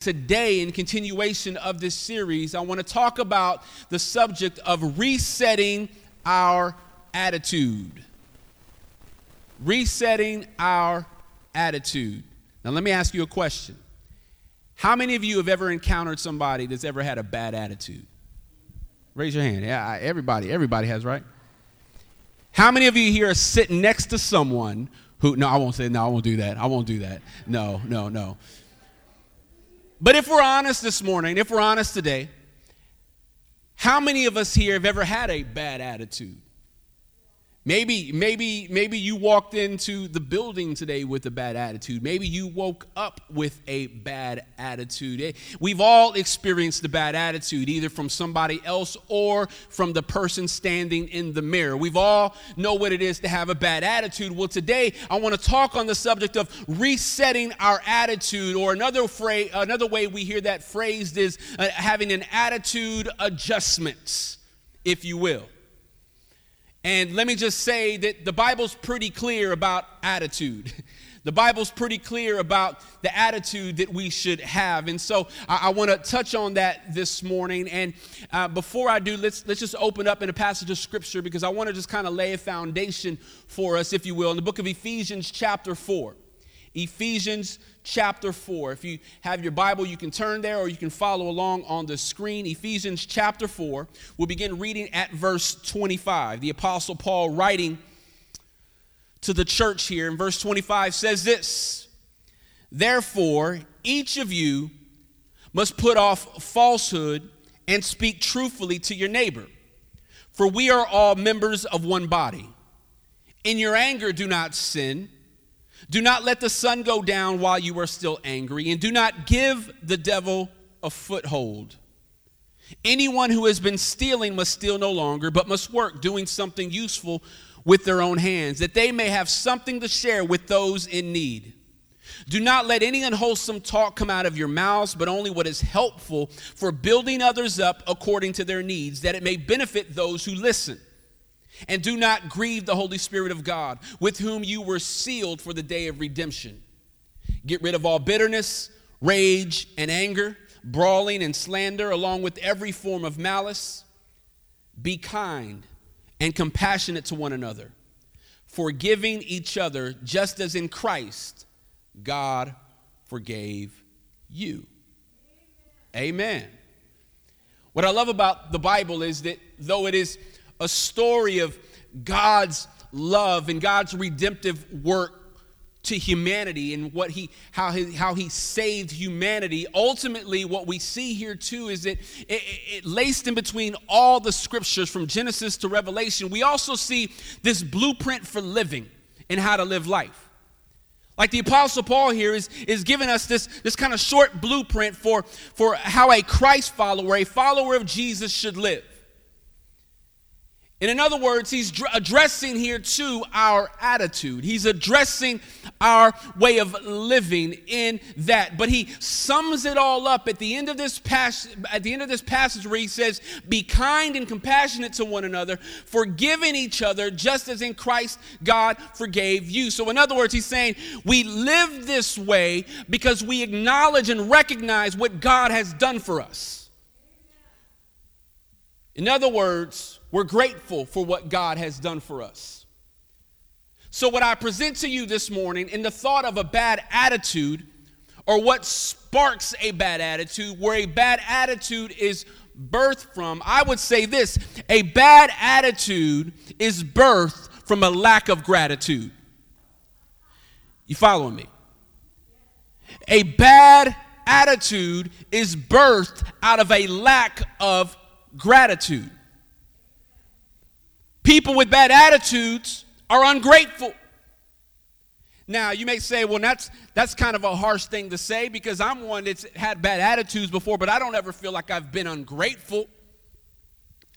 Today, in continuation of this series, I want to talk about the subject of resetting our attitude. Resetting our attitude. Now, let me ask you a question. How many of you have ever encountered somebody that's ever had a bad attitude? Raise your hand. Yeah, everybody, everybody has, right? How many of you here are sitting next to someone who, no, I won't say, no, I won't do that. I won't do that. No, no, no. But if we're honest this morning, if we're honest today, how many of us here have ever had a bad attitude? Maybe, maybe, maybe you walked into the building today with a bad attitude. Maybe you woke up with a bad attitude. Eh, we've all experienced the bad attitude, either from somebody else or from the person standing in the mirror. We've all know what it is to have a bad attitude. Well, today I want to talk on the subject of resetting our attitude, or another phrase, another way we hear that phrased is uh, having an attitude adjustment, if you will. And let me just say that the Bible's pretty clear about attitude. The Bible's pretty clear about the attitude that we should have. And so I, I want to touch on that this morning. And uh, before I do, let's, let's just open up in a passage of Scripture because I want to just kind of lay a foundation for us, if you will, in the book of Ephesians, chapter 4. Ephesians chapter 4. If you have your Bible, you can turn there or you can follow along on the screen. Ephesians chapter 4. We'll begin reading at verse 25. The Apostle Paul, writing to the church here in verse 25, says this Therefore, each of you must put off falsehood and speak truthfully to your neighbor, for we are all members of one body. In your anger, do not sin. Do not let the sun go down while you are still angry, and do not give the devil a foothold. Anyone who has been stealing must steal no longer, but must work, doing something useful with their own hands, that they may have something to share with those in need. Do not let any unwholesome talk come out of your mouths, but only what is helpful for building others up according to their needs, that it may benefit those who listen. And do not grieve the Holy Spirit of God, with whom you were sealed for the day of redemption. Get rid of all bitterness, rage, and anger, brawling and slander, along with every form of malice. Be kind and compassionate to one another, forgiving each other, just as in Christ God forgave you. Amen. What I love about the Bible is that though it is a story of God's love and God's redemptive work to humanity and what he how he how he saved humanity. Ultimately what we see here too is that it, it, it, laced in between all the scriptures from genesis to revelation. We also see this blueprint for living and how to live life. Like the apostle paul here is is giving us this this kind of short blueprint for for how a christ follower a follower of jesus should live and in other words, he's addressing here to our attitude. He's addressing our way of living in that. But he sums it all up at the end of this at the end of this passage where he says, Be kind and compassionate to one another, forgiving each other, just as in Christ God forgave you. So, in other words, he's saying, We live this way because we acknowledge and recognize what God has done for us. In other words, we're grateful for what God has done for us. So, what I present to you this morning in the thought of a bad attitude, or what sparks a bad attitude, where a bad attitude is birthed from, I would say this a bad attitude is birthed from a lack of gratitude. You following me? A bad attitude is birthed out of a lack of gratitude. People with bad attitudes are ungrateful. Now, you may say, well, that's, that's kind of a harsh thing to say because I'm one that's had bad attitudes before, but I don't ever feel like I've been ungrateful.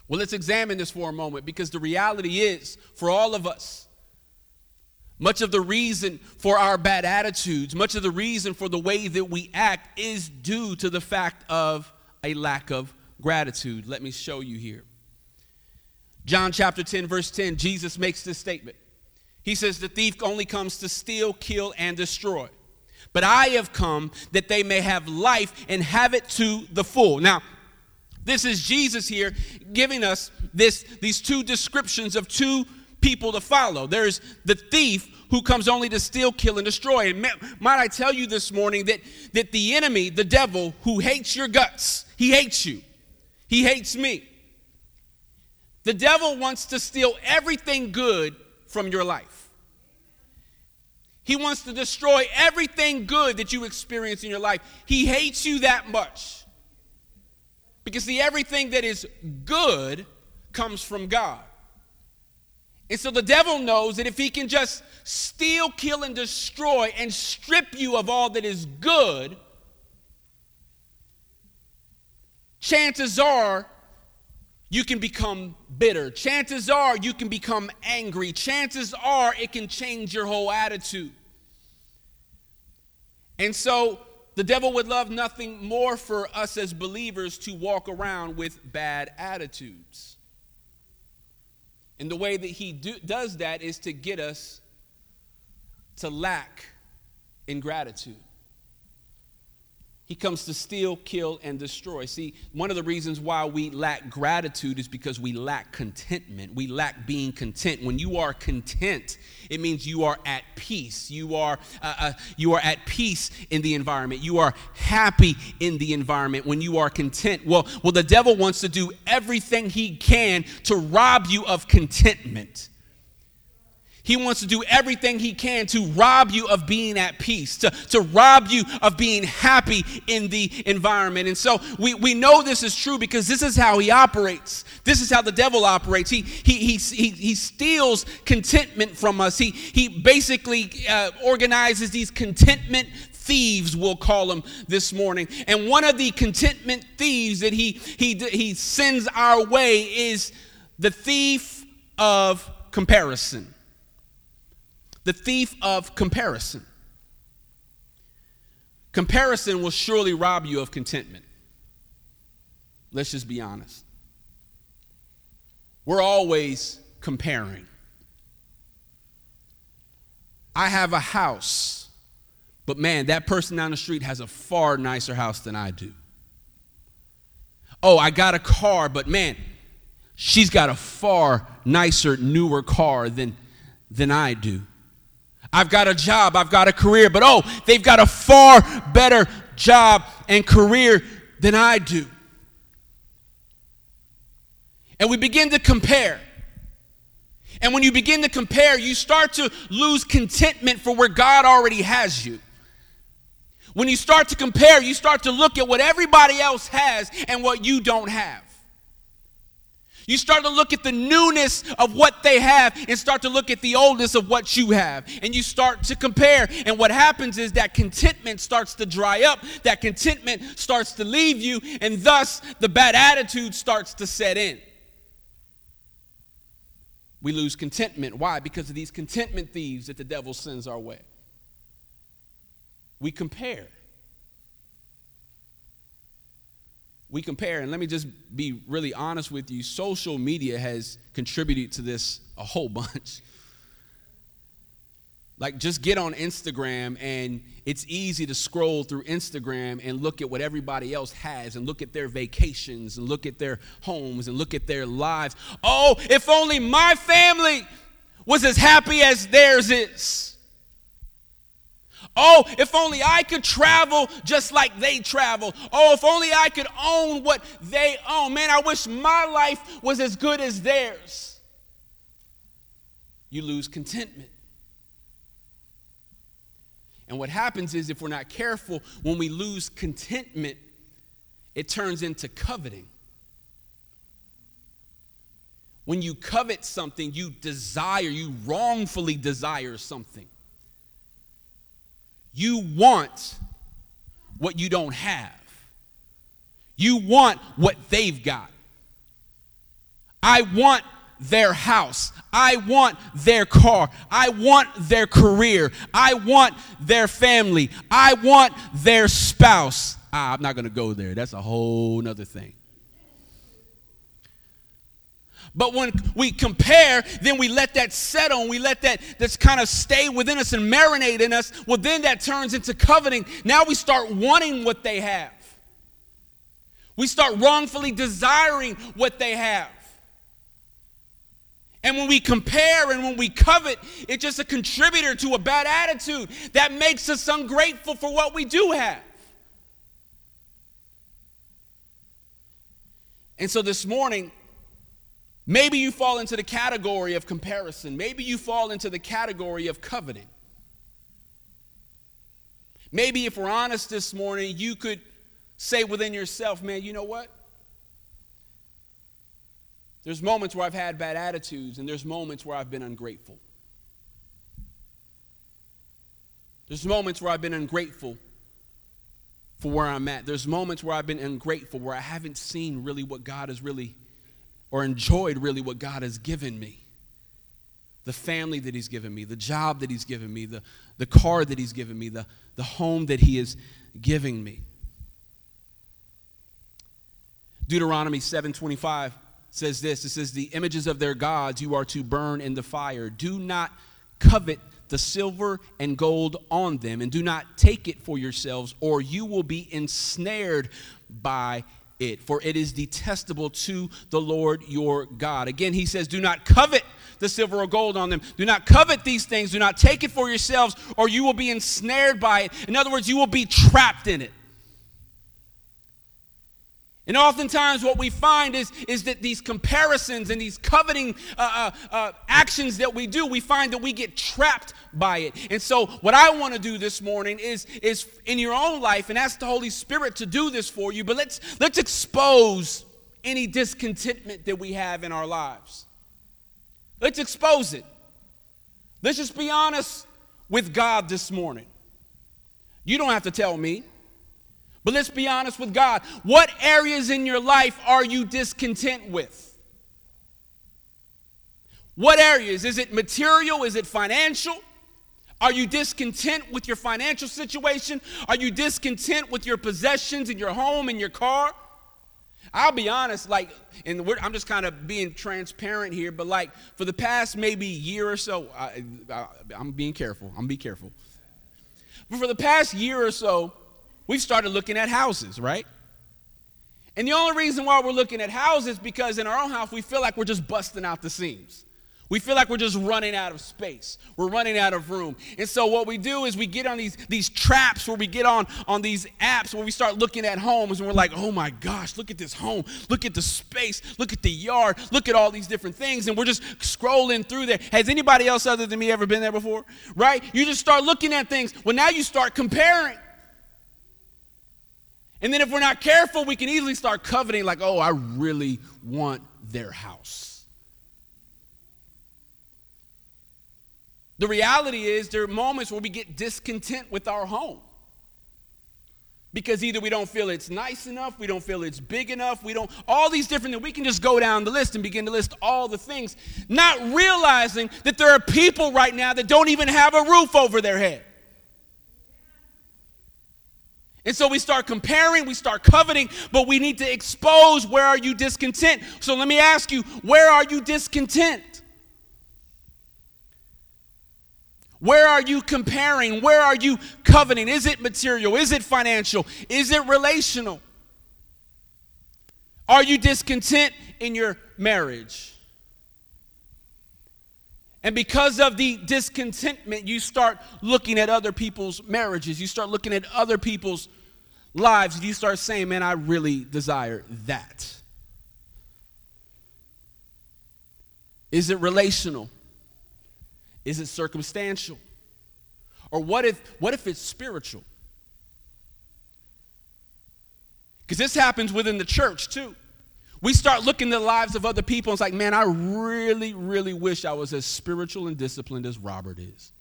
Well, let's examine this for a moment because the reality is, for all of us, much of the reason for our bad attitudes, much of the reason for the way that we act is due to the fact of a lack of gratitude. Let me show you here. John chapter 10, verse 10, Jesus makes this statement. He says, The thief only comes to steal, kill, and destroy. But I have come that they may have life and have it to the full. Now, this is Jesus here giving us this, these two descriptions of two people to follow. There's the thief who comes only to steal, kill, and destroy. And might I tell you this morning that, that the enemy, the devil, who hates your guts, he hates you. He hates me. The devil wants to steal everything good from your life. He wants to destroy everything good that you experience in your life. He hates you that much. Because, see, everything that is good comes from God. And so the devil knows that if he can just steal, kill, and destroy and strip you of all that is good, chances are you can become bitter. Chances are you can become angry. Chances are it can change your whole attitude. And so the devil would love nothing more for us as believers to walk around with bad attitudes. And the way that he do, does that is to get us to lack in gratitude. He comes to steal, kill, and destroy. See, one of the reasons why we lack gratitude is because we lack contentment. We lack being content. When you are content, it means you are at peace. You are, uh, uh, you are at peace in the environment. You are happy in the environment when you are content. Well, well, the devil wants to do everything he can to rob you of contentment. He wants to do everything he can to rob you of being at peace, to, to rob you of being happy in the environment. And so we, we know this is true because this is how he operates. This is how the devil operates. He, he, he, he, he steals contentment from us. He, he basically uh, organizes these contentment thieves we'll call them this morning and one of the contentment thieves that he he he sends our way is the thief of comparison the thief of comparison. Comparison will surely rob you of contentment. Let's just be honest. We're always comparing. I have a house, but man, that person down the street has a far nicer house than I do. Oh, I got a car, but man, she's got a far nicer, newer car than, than I do. I've got a job, I've got a career, but oh, they've got a far better job and career than I do. And we begin to compare. And when you begin to compare, you start to lose contentment for where God already has you. When you start to compare, you start to look at what everybody else has and what you don't have. You start to look at the newness of what they have and start to look at the oldness of what you have. And you start to compare. And what happens is that contentment starts to dry up, that contentment starts to leave you, and thus the bad attitude starts to set in. We lose contentment. Why? Because of these contentment thieves that the devil sends our way. We compare. We compare, and let me just be really honest with you social media has contributed to this a whole bunch. Like, just get on Instagram, and it's easy to scroll through Instagram and look at what everybody else has, and look at their vacations, and look at their homes, and look at their lives. Oh, if only my family was as happy as theirs is. Oh, if only I could travel just like they travel. Oh, if only I could own what they own. Man, I wish my life was as good as theirs. You lose contentment. And what happens is, if we're not careful, when we lose contentment, it turns into coveting. When you covet something, you desire, you wrongfully desire something. You want what you don't have. You want what they've got. I want their house. I want their car. I want their career. I want their family. I want their spouse. Ah, I'm not going to go there. That's a whole nother thing. But when we compare, then we let that settle and we let that that's kind of stay within us and marinate in us. Well, then that turns into coveting. Now we start wanting what they have. We start wrongfully desiring what they have. And when we compare and when we covet, it's just a contributor to a bad attitude that makes us ungrateful for what we do have. And so this morning, maybe you fall into the category of comparison. Maybe you fall into the category of coveting. Maybe if we're honest this morning, you could say within yourself, man, you know what? There's moments where I've had bad attitudes, and there's moments where I've been ungrateful. There's moments where I've been ungrateful for where I'm at. There's moments where I've been ungrateful, where I haven't seen really what God has really, or enjoyed really what God has given me. The family that He's given me, the job that He's given me, the, the car that He's given me, the, the home that He is giving me. Deuteronomy 7:25 says this. It says, The images of their gods you are to burn in the fire. Do not covet the silver and gold on them, and do not take it for yourselves, or you will be ensnared by it, for it is detestable to the Lord your God. Again, he says, Do not covet the silver or gold on them. Do not covet these things. Do not take it for yourselves, or you will be ensnared by it. In other words, you will be trapped in it. And oftentimes, what we find is, is that these comparisons and these coveting uh, uh, uh, actions that we do, we find that we get trapped by it. And so, what I want to do this morning is, is in your own life and ask the Holy Spirit to do this for you, but let's, let's expose any discontentment that we have in our lives. Let's expose it. Let's just be honest with God this morning. You don't have to tell me. But let's be honest with God. What areas in your life are you discontent with? What areas? Is it material? Is it financial? Are you discontent with your financial situation? Are you discontent with your possessions and your home and your car? I'll be honest, like, and I'm just kind of being transparent here, but like for the past maybe year or so, I, I, I, am being careful. I'm being careful. But for the past year or so, we've started looking at houses, right? And the only reason why we're looking at houses because in our own house we feel like we're just busting out the seams. We feel like we're just running out of space. We're running out of room. And so what we do is we get on these, these traps where we get on, on these apps where we start looking at homes and we're like, oh my gosh, look at this home. Look at the space. Look at the yard. Look at all these different things. And we're just scrolling through there. Has anybody else other than me ever been there before? Right? You just start looking at things. Well, now you start comparing. And then if we're not careful, we can easily start coveting, like, oh, I really want their house. The reality is, there are moments where we get discontent with our home. Because either we don't feel it's nice enough, we don't feel it's big enough, we don't, all these different things. We can just go down the list and begin to list all the things, not realizing that there are people right now that don't even have a roof over their head. And so we start comparing, we start coveting, but we need to expose where are you discontent. So let me ask you, where are you discontent? Where are you comparing? Where are you coveting? Is it material? Is it financial? Is it relational? Are you discontent in your marriage? And because of the discontentment, you start looking at other people's marriages. You start looking at other people's lives. You start saying, man, I really desire that. Is it relational? Is it circumstantial? Or what if, what if it's spiritual? Because this happens within the church too. We start looking at the lives of other people and it's like, man, I really, really wish I was as spiritual and disciplined as Robert is.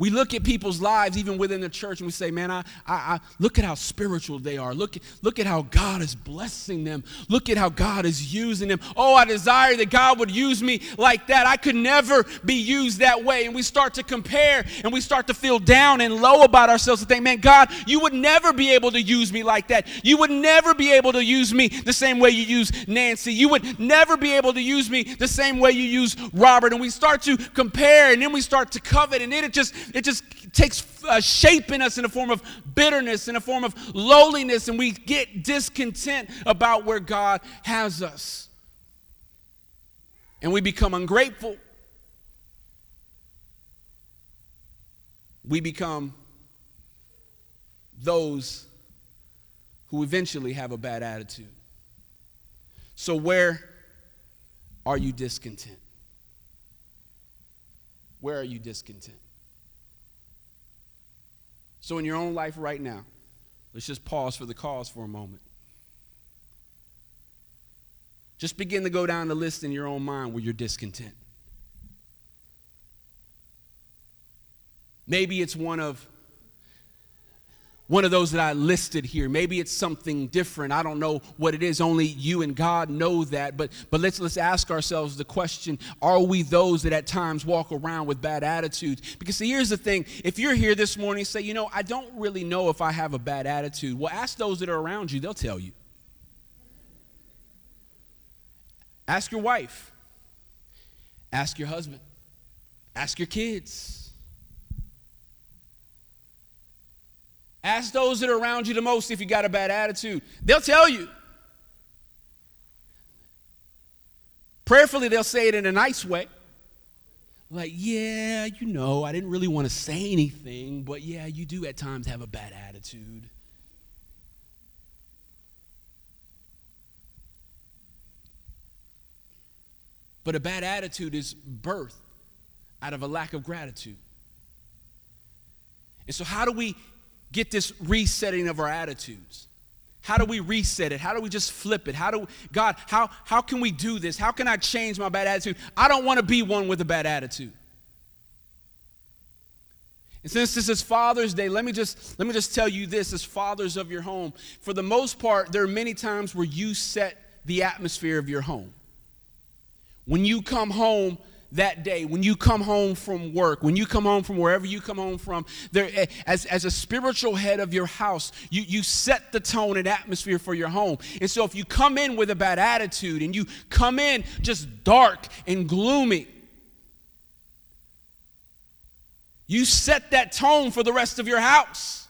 We look at people's lives, even within the church, and we say, man, I, I, I, look at how spiritual they are. Look, look at how God is blessing them. Look at how God is using them. Oh, I desire that God would use me like that. I could never be used that way. And we start to compare and we start to feel down and low about ourselves and think, man, God, you would never be able to use me like that. You would never be able to use me the same way you use Nancy. You would never be able to use me the same way you use Robert. And we start to compare and then we start to covet and then it just it just takes uh, shape in us in a form of bitterness, in a form of lowliness, and we get discontent about where God has us. And we become ungrateful. We become those who eventually have a bad attitude. So, where are you discontent? Where are you discontent? So, in your own life right now, let's just pause for the cause for a moment. Just begin to go down the list in your own mind where you're discontent. Maybe it's one of one of those that I listed here. Maybe it's something different. I don't know what it is. Only you and God know that. But but let's let's ask ourselves the question, are we those that at times walk around with bad attitudes? Because see, here's the thing. If you're here this morning say, you know, I don't really know if I have a bad attitude, well, ask those that are around you, they'll tell you. Ask your wife. Ask your husband. Ask your kids. Ask those that are around you the most if you got a bad attitude. They'll tell you. Prayerfully, they'll say it in a nice way. Like, yeah, you know, I didn't really want to say anything, but yeah, you do at times have a bad attitude. But a bad attitude is birth out of a lack of gratitude. And so, how do we get this resetting of our attitudes? How do we reset it? How do we just flip it? How do God, how how can we do this? How can I change my bad attitude? I don't want to be one with a bad attitude. And since this is Father's Day, let me just let me just tell you this as fathers of your home. For the most part, there are many times where you set the atmosphere of your home. When you come home, that day, when you come home from work, when you come home from wherever you come home from, there, eh, as, as a spiritual head of your house, you, you set the tone and atmosphere for your home. And so if you come in with a bad attitude and you come in just dark and gloomy, you set that tone for the rest of your house.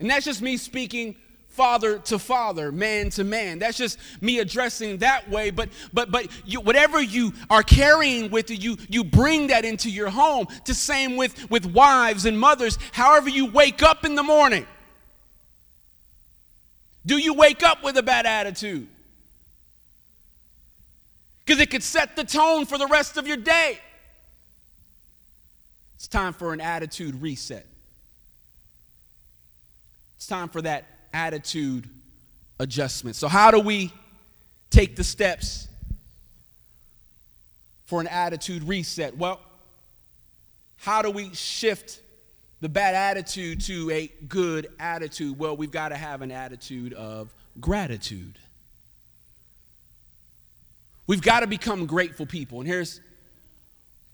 And that's just me speaking father to father, man to man. That's just me addressing that way. But but but you, whatever you are carrying with you, you bring that into your home. The same with with wives and mothers. However you wake up in the morning, do you wake up with a bad attitude? Because it could set the tone for the rest of your day. It's time for an attitude reset. It's time for that attitude adjustment. So, how do we take the steps for an attitude reset? Well, how do we shift the bad attitude to a good attitude? Well, we've got to have an attitude of gratitude. We've got to become grateful people. And here's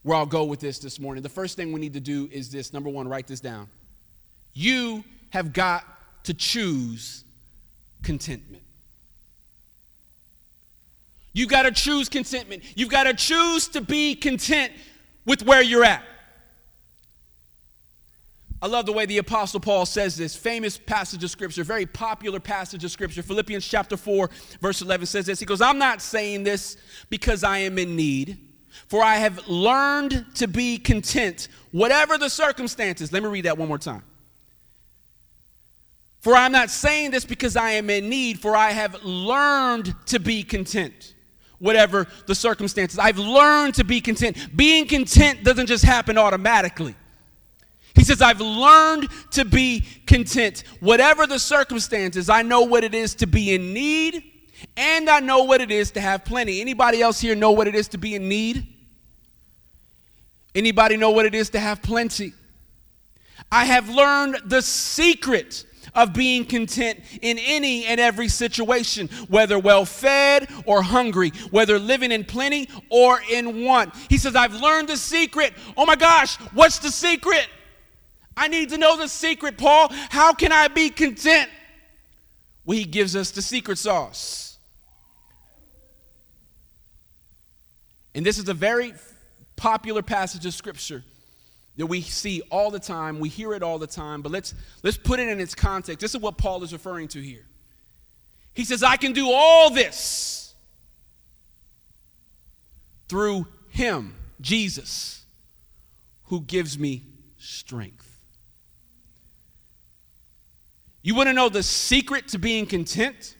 where I'll go with this this morning. The first thing we need to do is this number one, write this down. You have got to choose contentment. You've got to choose contentment. You've got to choose to be content with where you're at. I love the way the Apostle Paul says this famous passage of Scripture, very popular passage of Scripture. Philippians chapter 4, verse 11 says this. He goes, I'm not saying this because I am in need, for I have learned to be content, whatever the circumstances. Let me read that one more time. For I'm not saying this because I am in need, for I have learned to be content, whatever the circumstances. I've learned to be content. Being content doesn't just happen automatically. He says, I've learned to be content. Whatever the circumstances, I know what it is to be in need, and I know what it is to have plenty. Anybody else here know what it is to be in need? Anybody know what it is to have plenty? I have learned the secret of being content in any and every situation, whether well fed or hungry, whether living in plenty or in want. He says, I've learned the secret. Oh my gosh, what's the secret? I need to know the secret, Paul. How can I be content? Well, he gives us the secret sauce. And this is a very popular passage of scripture that we see all the time, we hear it all the time, but let's let's put it in its context. This is what Paul is referring to here. He says, "I can do all this through him, Jesus, who gives me strength." You want to know the secret to being content?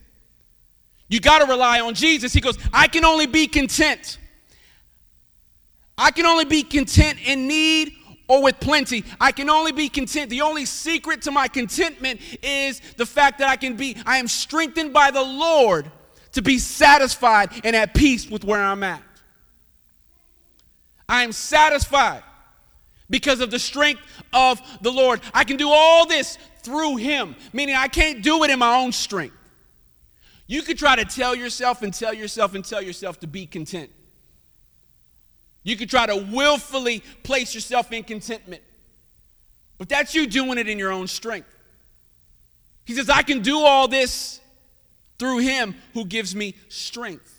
You got to rely on Jesus. He goes, "I can only be content I can only be content in need or with plenty. I can only be content. The only secret to my contentment is the fact that I can be, I am strengthened by the Lord to be satisfied and at peace with where I'm at. I am satisfied because of the strength of the Lord. I can do all this through Him, meaning I can't do it in my own strength. You could try to tell yourself and tell yourself and tell yourself to be content. You could try to willfully place yourself in contentment. But that's you doing it in your own strength. He says, I can do all this through him who gives me strength.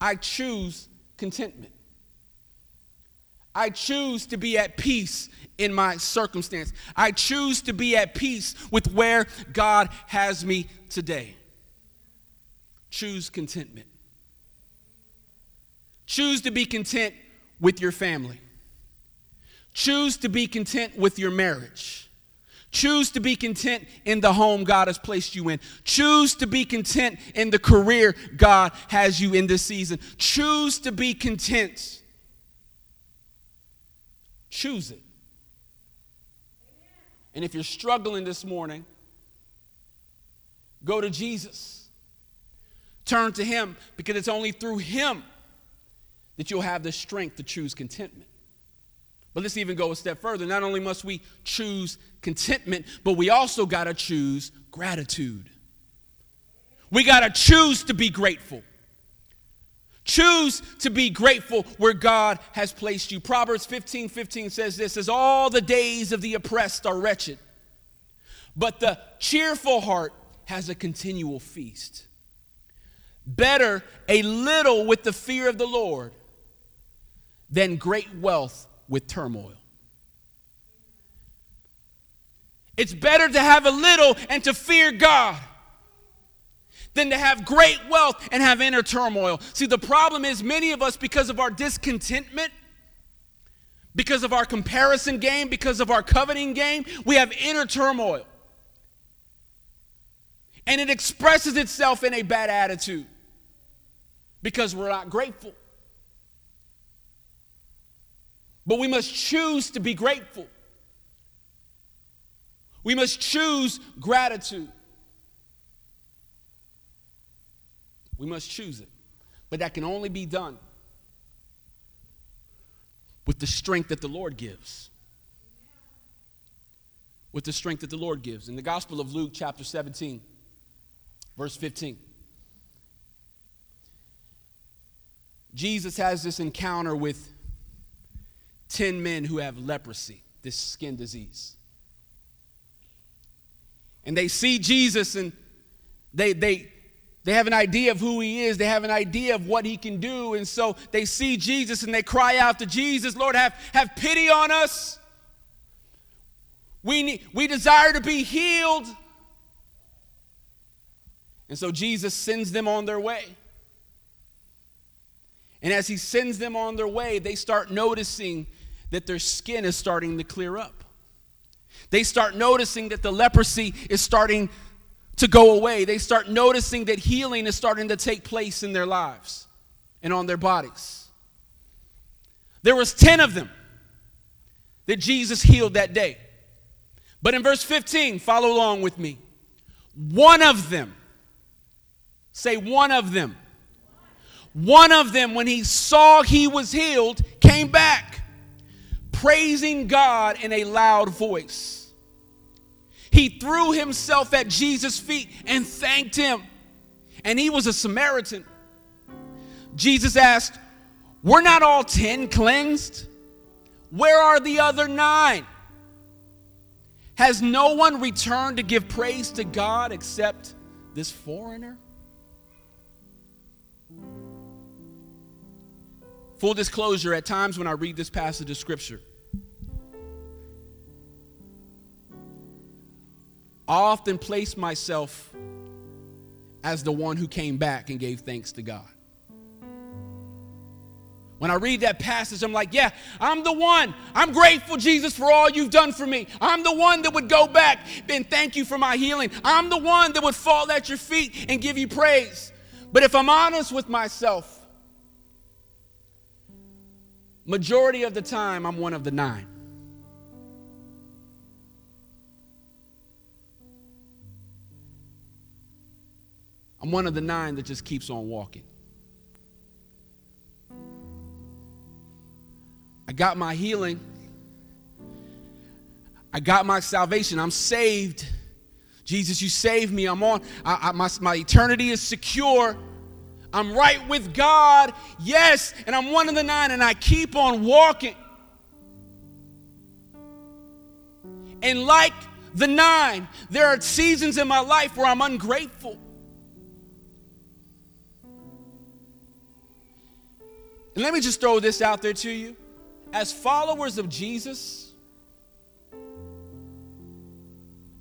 I choose contentment. I choose to be at peace in my circumstance. I choose to be at peace with where God has me today. Choose contentment. Choose to be content with your family. Choose to be content with your marriage. Choose to be content in the home God has placed you in. Choose to be content in the career God has you in this season. Choose to be content. Choose it. And if you're struggling this morning, go to Jesus. Turn to Him because it's only through Him that you'll have the strength to choose contentment. But let's even go a step further. Not only must we choose contentment, but we also got to choose gratitude. We got to choose to be grateful. Choose to be grateful where God has placed you. Proverbs 15 15 says this says, All the days of the oppressed are wretched, but the cheerful heart has a continual feast. Better a little with the fear of the Lord than great wealth with turmoil. It's better to have a little and to fear God than to have great wealth and have inner turmoil. See, the problem is many of us, because of our discontentment, because of our comparison game, because of our coveting game, we have inner turmoil. And it expresses itself in a bad attitude because we're not grateful. But we must choose to be grateful. We must choose gratitude. We must choose it. But that can only be done with the strength that the Lord gives. With the strength that the Lord gives. In the Gospel of Luke, chapter 17, verse 15, Jesus has this encounter with 10 men who have leprosy, this skin disease. And they see Jesus and they, they, they have an idea of who he is. They have an idea of what he can do. And so they see Jesus and they cry out to Jesus, Lord, have, have pity on us. We, need, we desire to be healed. And so Jesus sends them on their way. And as he sends them on their way, they start noticing that their skin is starting to clear up. They start noticing that the leprosy is starting to go away. They start noticing that healing is starting to take place in their lives and on their bodies. There was 10 of them that Jesus healed that day. But in verse 15, follow along with me. One of them, say one of them, one of them, when he saw he was healed, came back, praising God in a loud voice. He threw himself at Jesus' feet and thanked him. And he was a Samaritan. Jesus asked, Were not all ten cleansed? Where are the other nine? Has no one returned to give praise to God except this foreigner? Full disclosure, at times when I read this passage of Scripture, I often place myself as the one who came back and gave thanks to God. When I read that passage, I'm like, yeah, I'm the one. I'm grateful, Jesus, for all you've done for me. I'm the one that would go back and thank you for my healing. I'm the one that would fall at your feet and give you praise. But if I'm honest with myself, majority of the time, I'm one of the nine. I'm one of the nine that just keeps on walking. I got my healing. I got my salvation. I'm saved. Jesus, you saved me. I'm on. I, I, my, my eternity is secure. I'm right with God. Yes. And I'm one of the nine, and I keep on walking. And like the nine, there are seasons in my life where I'm ungrateful. And let me just throw this out there to you as followers of Jesus,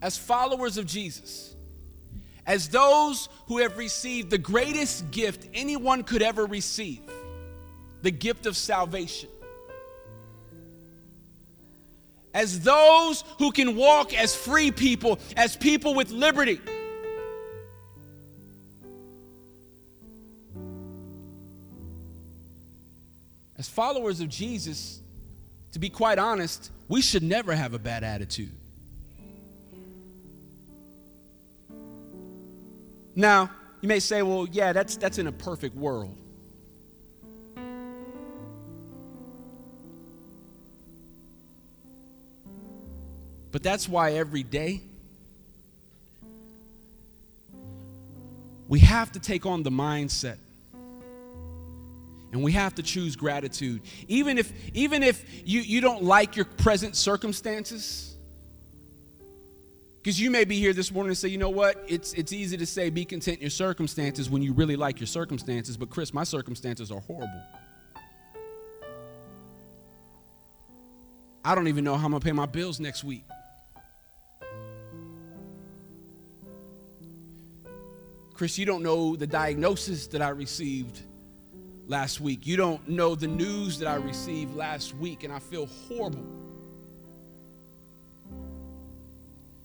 as followers of Jesus, as those who have received the greatest gift anyone could ever receive the gift of salvation. As those who can walk as free people, as people with liberty. As followers of Jesus, to be quite honest, we should never have a bad attitude. Now, you may say, well, yeah, that's, that's in a perfect world. But that's why every day we have to take on the mindset and we have to choose gratitude even if even if you, you don't like your present circumstances because you may be here this morning and say you know what it's it's easy to say be content in your circumstances when you really like your circumstances but chris my circumstances are horrible i don't even know how i'm going to pay my bills next week chris you don't know the diagnosis that i received last week. You don't know the news that I received last week, and I feel horrible.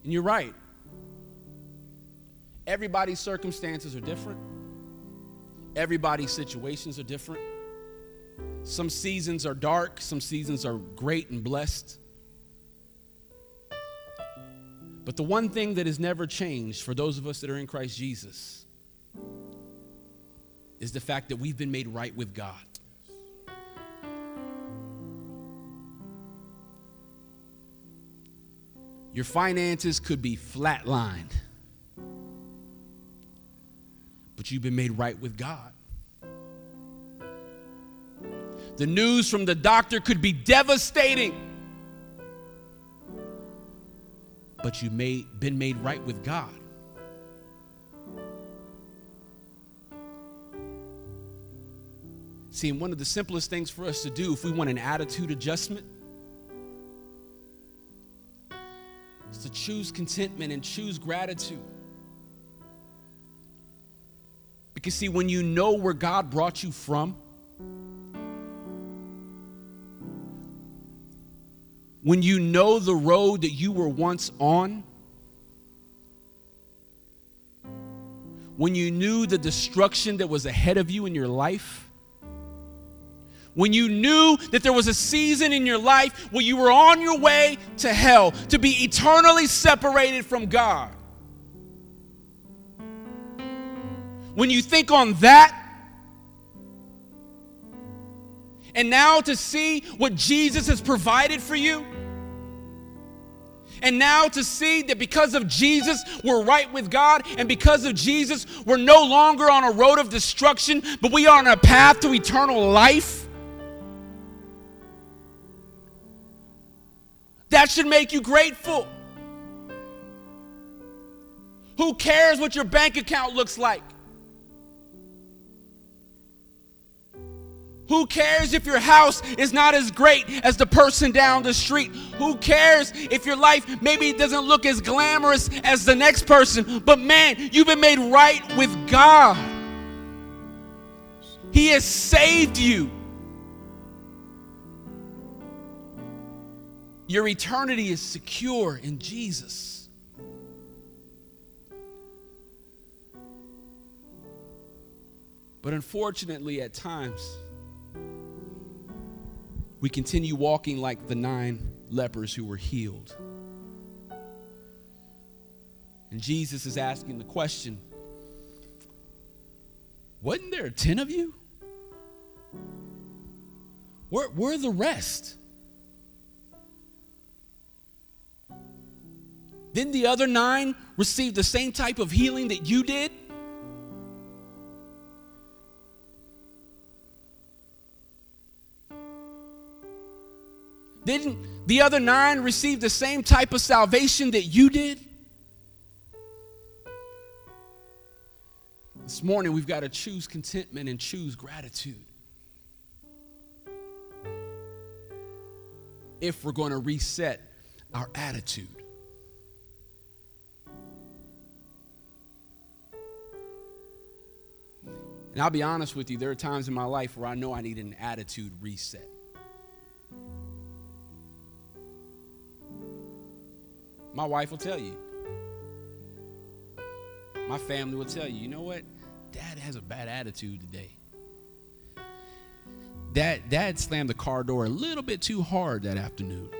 And you're right. Everybody's circumstances are different, everybody's situations are different. Some seasons are dark, some seasons are great and blessed. But the one thing that has never changed for those of us that are in Christ Jesus is the fact that we've been made right with God. Your finances could be flatlined, but you've been made right with God. The news from the doctor could be devastating, but you've made, been made right with God. See, one of the simplest things for us to do if we want an attitude adjustment choose contentment and choose gratitude. Because, see, when you know where God brought you from, when you know the road that you were once on, when you knew the destruction that was ahead of you in your life, when you knew that there was a season in your life where you were on your way to hell, to be eternally separated from God. When you think on that, And now to see what Jesus has provided for you. And now to see that because of Jesus, we're right with God. And because of Jesus, we're no longer on a road of destruction, but we are on a path to eternal life. That should make you grateful. Who cares what your bank account looks like? Who cares if your house is not as great as the person down the street? Who cares if your life maybe doesn't look as glamorous as the next person? But man, you've been made right with God. He has saved you. Your eternity is secure in Jesus. But unfortunately, at times, we continue walking like the nine lepers who were healed. And Jesus is asking the question Wasn't there 10 of you? Where, where are the rest? Didn't the other nine receive the same type of healing that you did? Didn't the other nine receive the same type of salvation that you did? This morning, we've got to choose contentment and choose gratitude. If we're going to reset our attitude. And I'll be honest with you, there are times in my life where I know I need an attitude reset. My wife will tell you. My family will tell you, you know what? Dad has a bad attitude today. Dad, Dad slammed the car door a little bit too hard that afternoon.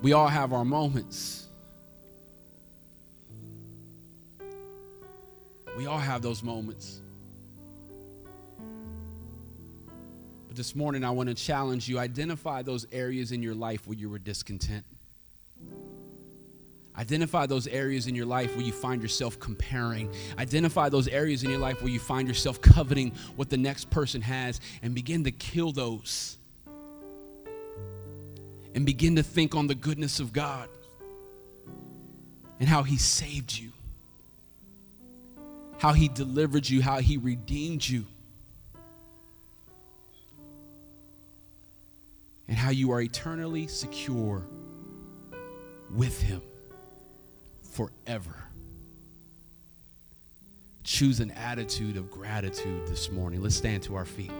We all have our moments. We all have those moments. But this morning, I want to challenge you identify those areas in your life where you were discontent. Identify those areas in your life where you find yourself comparing. Identify those areas in your life where you find yourself coveting what the next person has and begin to kill those. And begin to think on the goodness of God and how He saved you, how He delivered you, how He redeemed you. and how you are eternally secure with Him forever. Choose an attitude of gratitude this morning. Let's stand to our feet.